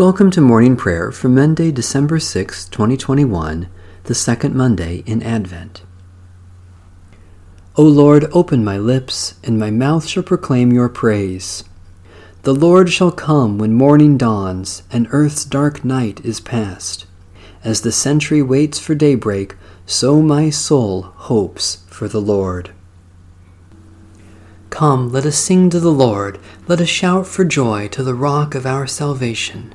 Welcome to morning prayer for Monday, December 6, 2021, the second Monday in Advent. O Lord, open my lips, and my mouth shall proclaim your praise. The Lord shall come when morning dawns, and earth's dark night is past. As the sentry waits for daybreak, so my soul hopes for the Lord. Come, let us sing to the Lord, let us shout for joy to the rock of our salvation.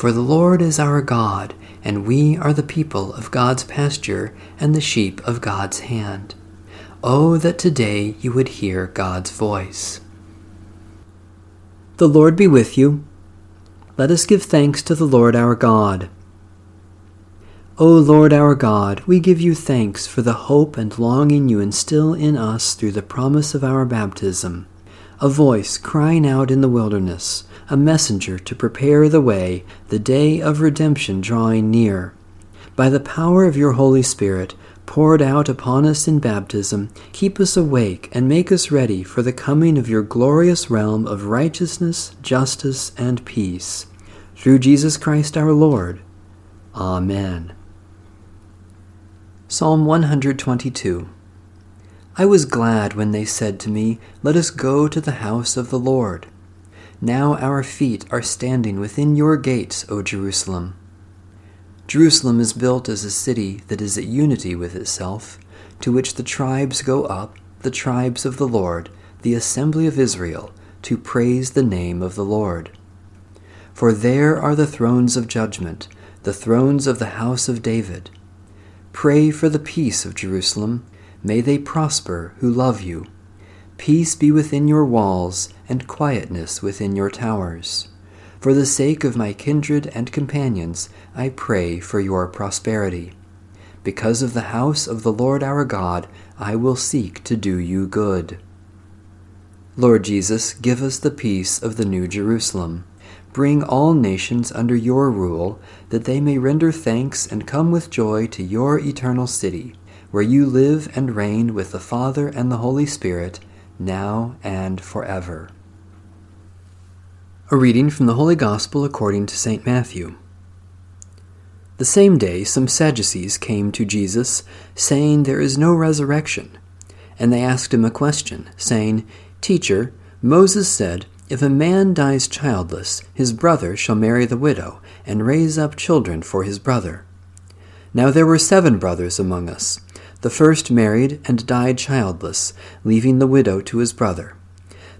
For the Lord is our God, and we are the people of God's pasture and the sheep of God's hand. Oh, that today you would hear God's voice. The Lord be with you. Let us give thanks to the Lord our God. O Lord our God, we give you thanks for the hope and longing you instill in us through the promise of our baptism, a voice crying out in the wilderness a messenger to prepare the way, the day of redemption drawing near. By the power of your Holy Spirit, poured out upon us in baptism, keep us awake and make us ready for the coming of your glorious realm of righteousness, justice, and peace. Through Jesus Christ our Lord. Amen. Psalm 122 I was glad when they said to me, Let us go to the house of the Lord. Now our feet are standing within your gates, O Jerusalem. Jerusalem is built as a city that is at unity with itself, to which the tribes go up, the tribes of the Lord, the assembly of Israel, to praise the name of the Lord. For there are the thrones of judgment, the thrones of the house of David. Pray for the peace of Jerusalem. May they prosper who love you. Peace be within your walls, and quietness within your towers. For the sake of my kindred and companions, I pray for your prosperity. Because of the house of the Lord our God, I will seek to do you good. Lord Jesus, give us the peace of the New Jerusalem. Bring all nations under your rule, that they may render thanks and come with joy to your eternal city, where you live and reign with the Father and the Holy Spirit now and forever. A reading from the Holy Gospel according to St. Matthew. The same day some Sadducees came to Jesus, saying, There is no resurrection. And they asked him a question, saying, Teacher, Moses said, If a man dies childless, his brother shall marry the widow, and raise up children for his brother. Now there were seven brothers among us. The first married and died childless, leaving the widow to his brother.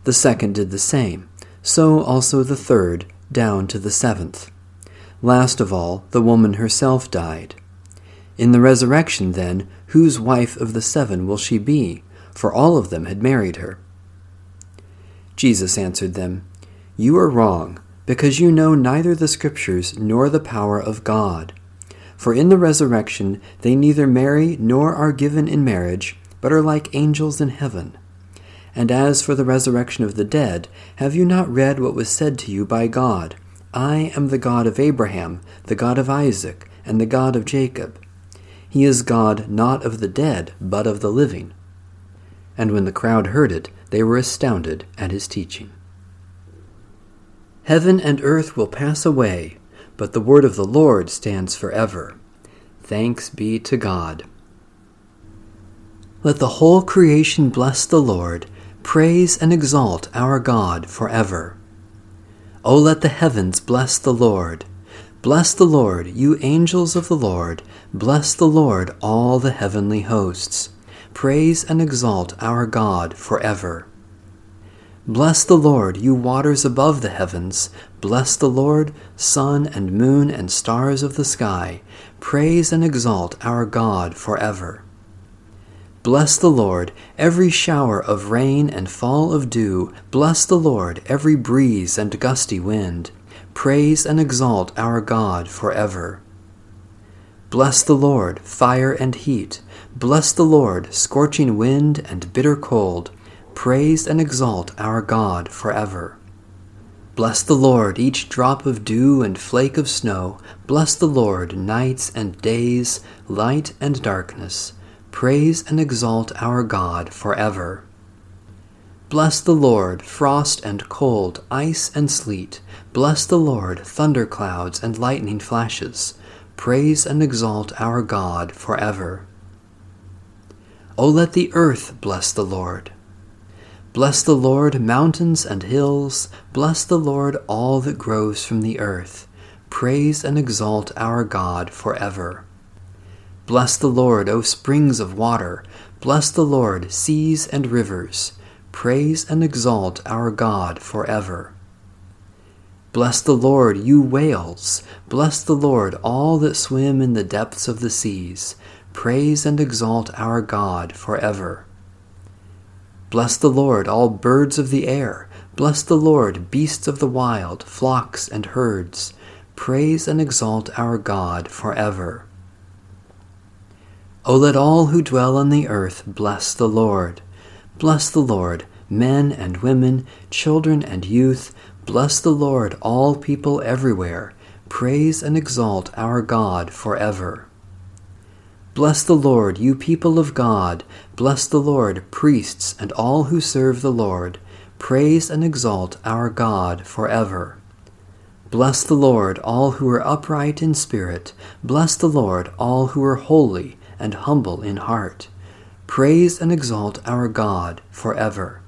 The second did the same, so also the third, down to the seventh. Last of all, the woman herself died. In the resurrection, then, whose wife of the seven will she be? For all of them had married her. Jesus answered them, You are wrong, because you know neither the Scriptures nor the power of God. For in the resurrection they neither marry nor are given in marriage, but are like angels in heaven. And as for the resurrection of the dead, have you not read what was said to you by God? I am the God of Abraham, the God of Isaac, and the God of Jacob. He is God not of the dead, but of the living. And when the crowd heard it, they were astounded at his teaching. Heaven and earth will pass away but the word of the Lord stands forever. Thanks be to God. Let the whole creation bless the Lord, praise and exalt our God forever. O let the heavens bless the Lord. Bless the Lord, you angels of the Lord. Bless the Lord, all the heavenly hosts. Praise and exalt our God forever. Bless the Lord, you waters above the heavens. Bless the Lord, sun and moon and stars of the sky. Praise and exalt our God forever. Bless the Lord, every shower of rain and fall of dew. Bless the Lord, every breeze and gusty wind. praise and exalt our God forever. Bless the Lord, fire and heat. Bless the Lord, scorching wind and bitter cold. Praise and exalt our God forever. Bless the Lord, each drop of dew and flake of snow. Bless the Lord, nights and days, light and darkness. Praise and exalt our God forever. Bless the Lord, frost and cold, ice and sleet. Bless the Lord, thunderclouds and lightning flashes. Praise and exalt our God forever. O let the earth bless the Lord. Bless the Lord, mountains and hills. Bless the Lord, all that grows from the earth. Praise and exalt our God forever. Bless the Lord, O springs of water. Bless the Lord, seas and rivers. Praise and exalt our God forever. Bless the Lord, you whales. Bless the Lord, all that swim in the depths of the seas. Praise and exalt our God forever. Bless the Lord, all birds of the air. Bless the Lord, beasts of the wild, flocks and herds. Praise and exalt our God forever. O let all who dwell on the earth bless the Lord. Bless the Lord, men and women, children and youth. Bless the Lord, all people everywhere. Praise and exalt our God forever. Bless the Lord, you people of God. Bless the Lord, priests and all who serve the Lord. Praise and exalt our God forever. Bless the Lord, all who are upright in spirit. Bless the Lord, all who are holy and humble in heart. Praise and exalt our God forever.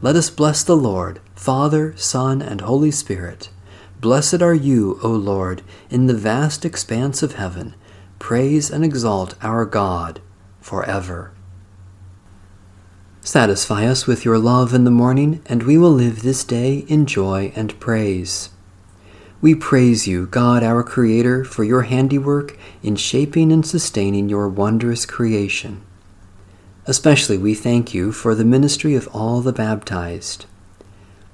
Let us bless the Lord, Father, Son, and Holy Spirit. Blessed are you, O Lord, in the vast expanse of heaven. Praise and exalt our God forever. Satisfy us with your love in the morning, and we will live this day in joy and praise. We praise you, God our Creator, for your handiwork in shaping and sustaining your wondrous creation. Especially we thank you for the ministry of all the baptized,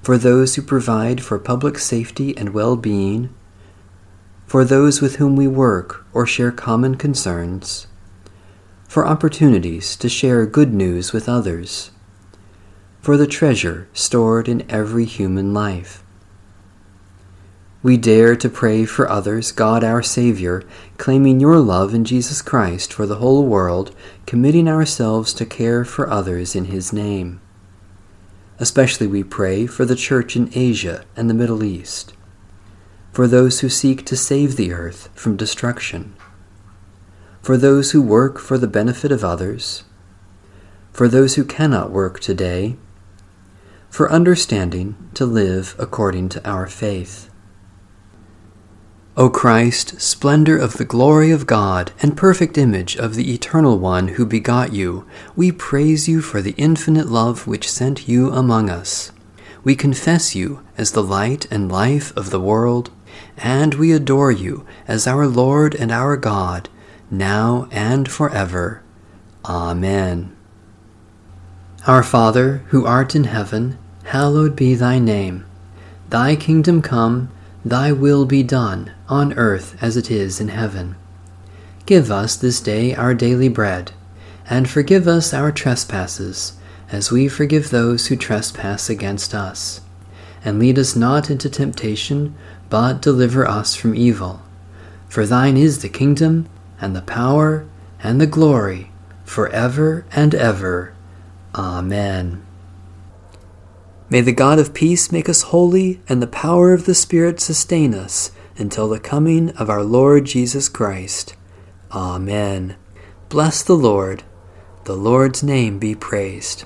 for those who provide for public safety and well being for those with whom we work or share common concerns, for opportunities to share good news with others, for the treasure stored in every human life. We dare to pray for others, God our Savior, claiming your love in Jesus Christ for the whole world, committing ourselves to care for others in His name. Especially we pray for the Church in Asia and the Middle East for those who seek to save the earth from destruction, for those who work for the benefit of others, for those who cannot work today, for understanding to live according to our faith. O Christ, splendor of the glory of God, and perfect image of the Eternal One who begot you, we praise you for the infinite love which sent you among us. We confess you as the light and life of the world and we adore you as our Lord and our God, now and forever. Amen. Our Father, who art in heaven, hallowed be thy name. Thy kingdom come, thy will be done, on earth as it is in heaven. Give us this day our daily bread, and forgive us our trespasses, as we forgive those who trespass against us. And lead us not into temptation, but deliver us from evil. For thine is the kingdom, and the power, and the glory, for ever and ever. Amen. May the God of peace make us holy, and the power of the Spirit sustain us until the coming of our Lord Jesus Christ. Amen. Bless the Lord. The Lord's name be praised.